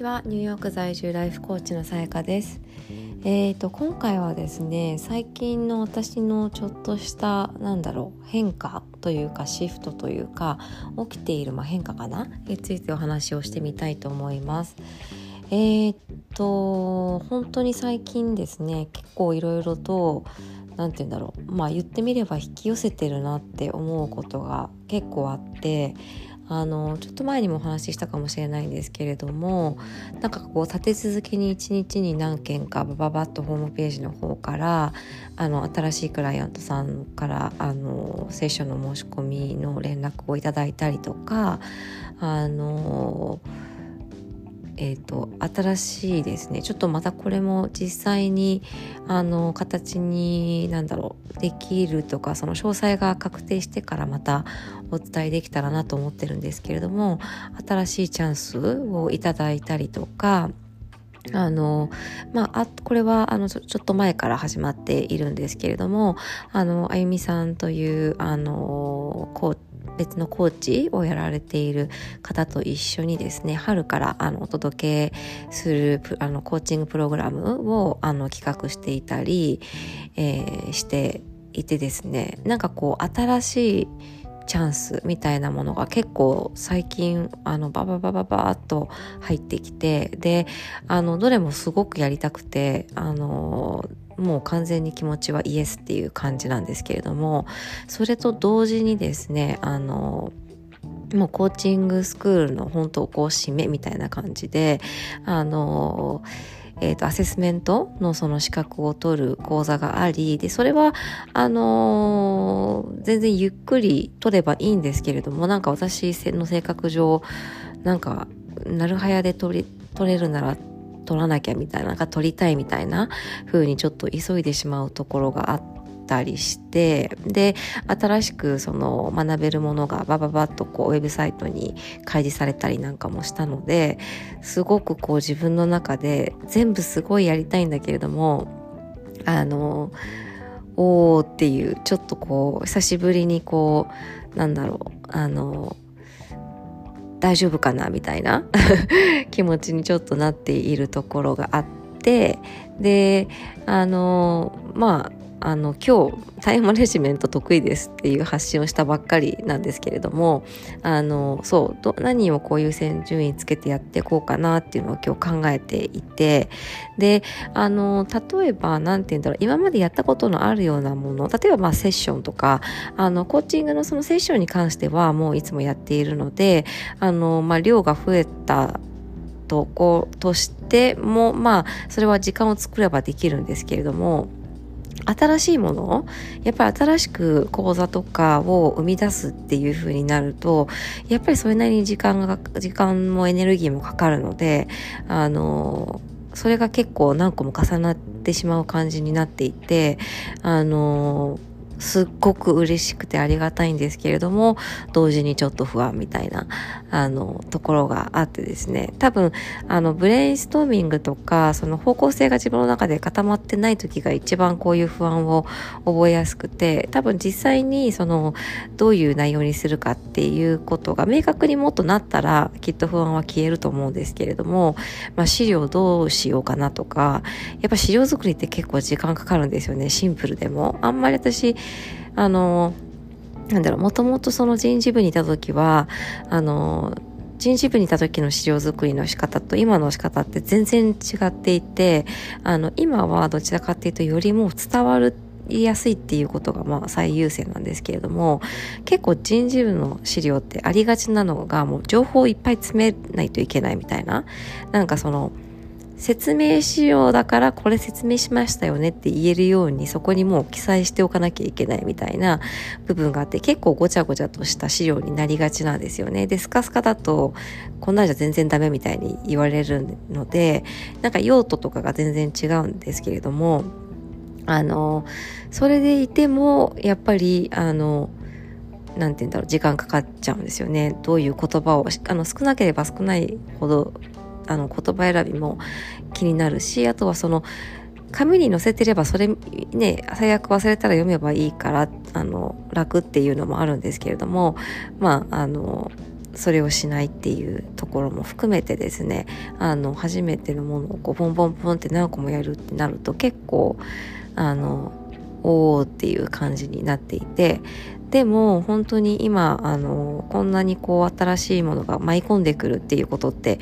ちは。ニューヨーク在住ライフコーチのさやかです。えーと今回はですね最近の私のちょっとしたなんだろう変化というかシフトというか起きている、ま、変化かな？についてお話をしてみたいと思います。えー、っと本当に最近ですね結構いろいろと何て言うんだろうまあ言ってみれば引き寄せてるなって思うことが結構あってあのちょっと前にもお話ししたかもしれないんですけれどもなんかこう立て続けに1日に何件かバババッとホームページの方からあの新しいクライアントさんからあのセッションの申し込みの連絡をいただいたりとかあのえーと、新しいですね。ちょっとまたこれも実際にあの形に何だろうできるとかその詳細が確定してからまたお伝えできたらなと思ってるんですけれども新しいチャンスをいただいたりとかあの、まあ、あ、これは、あの、ちょっと前から始まっているんですけれども、あの、あゆみさんという、あの、コー別のコーチをやられている方と一緒にですね春からあのお届けするあのコーチングプログラムをあの企画していたり、えー、していてですねなんかこう新しいチャンスみたいなものが結構最近あのバババババーっと入ってきてであのどれもすごくやりたくてあのもう完全に気持ちはイエスっていう感じなんですけれどもそれと同時にですねあのもうコーチングスクールの本当こう締めみたいな感じであのえーと、アセスメントのその資格を取る講座がありでそれはあのー、全然ゆっくり取ればいいんですけれどもなんか私の性格上なんかなるはやで取り取れるなら取らなきゃみたいな、なんか取りたいみたいな風にちょっと急いでしまうところがあったりして、で、新しくその学べるものがバババッとこうウェブサイトに開示されたりなんかもしたので、すごくこう自分の中で全部すごいやりたいんだけれども、あの、おーっていう、ちょっとこう、久しぶりにこう、なんだろう、あの、大丈夫かな？みたいな 気持ちにちょっとなっているところがあってであのまああの今日タイムマネジメント得意ですっていう発信をしたばっかりなんですけれどもあのそうど何をこう優先順位つけてやっていこうかなっていうのを今日考えていてであの例えば何て言うんだろう今までやったことのあるようなもの例えばまあセッションとかあのコーチングのそのセッションに関してはもういつもやっているのであの、まあ、量が増えたとことしてもまあそれは時間を作ればできるんですけれども新しいもの？やっぱり新しく講座とかを生み出すっていう風になるとやっぱりそれなりに時間が時間もエネルギーもかかるのであのそれが結構何個も重なってしまう感じになっていてあのすっごく嬉しくてありがたいんですけれども同時にちょっと不安みたいなあのところがあってですね。多分あのブレインストーミングとかその方向性が自分の中で固まってない時が一番こういう不安を覚えやすくて多分実際にそのどういう内容にするかっていうことが明確にもっとなったらきっと不安は消えると思うんですけれども、まあ、資料どうしようかなとかやっぱ資料作りって結構時間かかるんですよね。シンプルでも。あんまり私あのなんだろうもともとその人事部にいた時はあの人事部にいた時の資料作りの仕方と今の仕方って全然違っていてあの今はどちらかっていうとよりも伝わる言いやすいっていうことがまあ最優先なんですけれども結構人事部の資料ってありがちなのがもう情報をいっぱい詰めないといけないみたいななんかその説明資料だからこれ説明しましたよねって言えるようにそこにもう記載しておかなきゃいけないみたいな部分があって結構ごちゃごちゃとした資料になりがちなんですよね。で、スカスカだとこんなんじゃ全然ダメみたいに言われるのでなんか用途とかが全然違うんですけれどもあのそれでいてもやっぱりあのなんて言うんだろう時間かかっちゃうんですよねどういう言葉をあの少なければ少ないほどあの言葉選びも気になるしあとはその紙に載せてればそれね最悪忘れたら読めばいいからあの楽っていうのもあるんですけれどもまああのそれをしないっていうところも含めてですねあの初めてのものをこうポンポンポンって何個もやるってなると結構あのおおっていう感じになっていてでも本当に今あのこんなにこう新しいものが舞い込んでくるっていうことって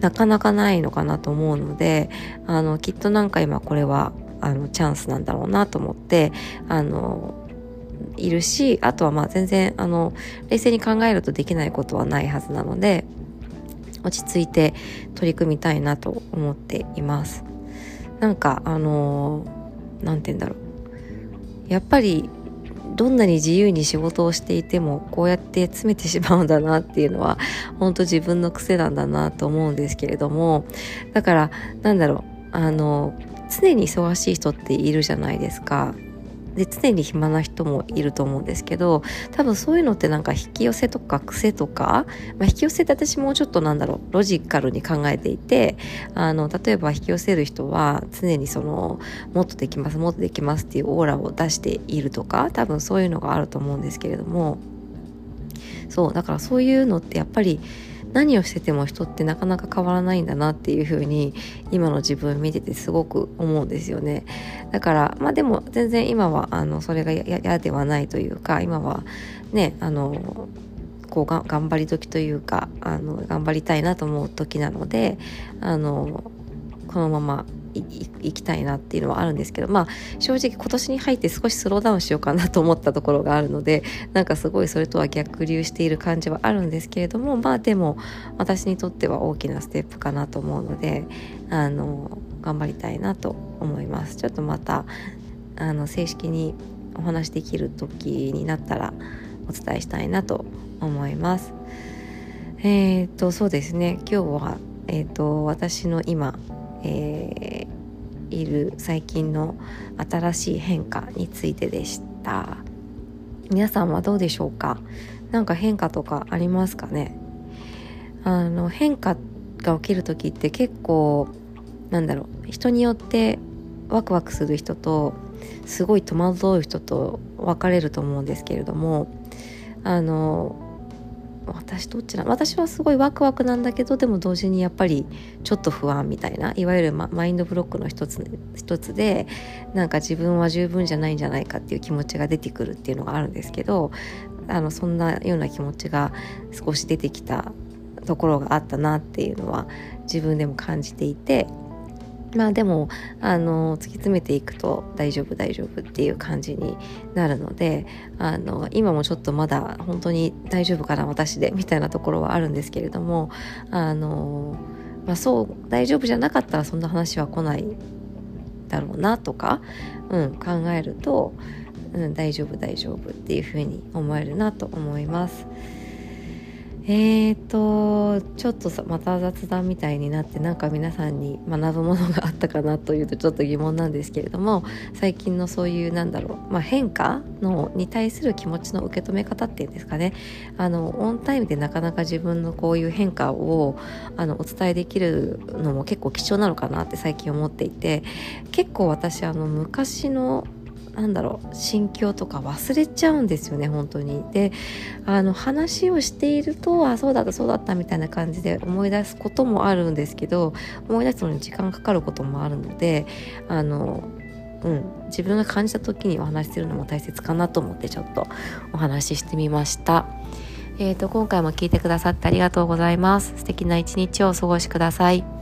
なかなかないのかなと思うのであのきっとなんか今これはあのチャンスなんだろうなと思ってあのいるしあとはまあ全然あの冷静に考えるとできないことはないはずなので落ち着いて取り組みたいなと思っています。なんかあの何て言うんだろうやっぱりどんなに自由に仕事をしていてもこうやって詰めてしまうんだなっていうのは本当自分の癖なんだなと思うんですけれどもだからなんだろうあの常に忙しい人っているじゃないですか。で常に暇な人もいると思うんですけど多分そういうのってなんか引き寄せとか癖とか、まあ、引き寄せって私もうちょっとなんだろうロジカルに考えていてあの例えば引き寄せる人は常にそのもっとできますもっとできますっていうオーラを出しているとか多分そういうのがあると思うんですけれどもそうだからそういうのってやっぱり何をしてても人ってなかなか変わらないんだなっていう風に今の自分見ててすごく思うんですよね。だからまあでも全然今はあのそれが嫌ではないというか今はねあのこうが頑張り時というかあの頑張りたいなと思う時なのであのこのまま行きたいなっていうのはあるんですけどまあ正直今年に入って少しスローダウンしようかなと思ったところがあるのでなんかすごいそれとは逆流している感じはあるんですけれどもまあでも私にとっては大きなステップかなと思うのであの頑張りたいなと思います。ちょっとまたあの正式にお話できる時になったらお伝えしたいなと思います。えっ、ー、とそうですね。今日はえっ、と私の今えー、いる最近の新しい変化についてでした。皆さんはどうでしょうか？何か変化とかありますかね？あの変化が起きる時って結構なんだろう人によってワクワクする人とすごい戸惑う人と分かれると思うんですけれどもあの私どっちな私はすごいワクワクなんだけどでも同時にやっぱりちょっと不安みたいないわゆるママインドブロックの一つ一つでなんか自分は十分じゃないんじゃないかっていう気持ちが出てくるっていうのがあるんですけどあのそんなような気持ちが少し出てきたところがあったなっていうのは自分でも感じていてまあでもあの突き詰めていくと大丈夫大丈夫っていう感じになるのであの今もちょっとまだ本当に大丈夫かな私でみたいなところはあるんですけれどもあの、まあ、そう大丈夫じゃなかったらそんな話は来ないだろうなとか、うん、考えると、うん、大丈夫大丈夫っていうふうに思えるなと思います。えーとちょっとまた雑談みたいになってなんか皆さんに学ぶものがあったかなというとちょっと疑問なんですけれども最近のそういうなんだろう、まあ、変化のに対する気持ちの受け止め方っていうんですかね。あのオンタイムでなかなか自分のこういう変化をあのお伝えできるのも結構貴重なのかなって最近思っていて結構私あの昔のなんだろう心境とか忘れちゃうんですよね本当にであの話をしているとあそうだったそうだったみたいな感じで思い出すこともあるんですけど思い出すのに時間かかることもあるのであのうん、自分が感じた時にお話しするのも大切かなと思ってちょっとお話ししてみました。えーと、今回も聞いてくださってありがとうございます。素敵な一日をお過ごしください。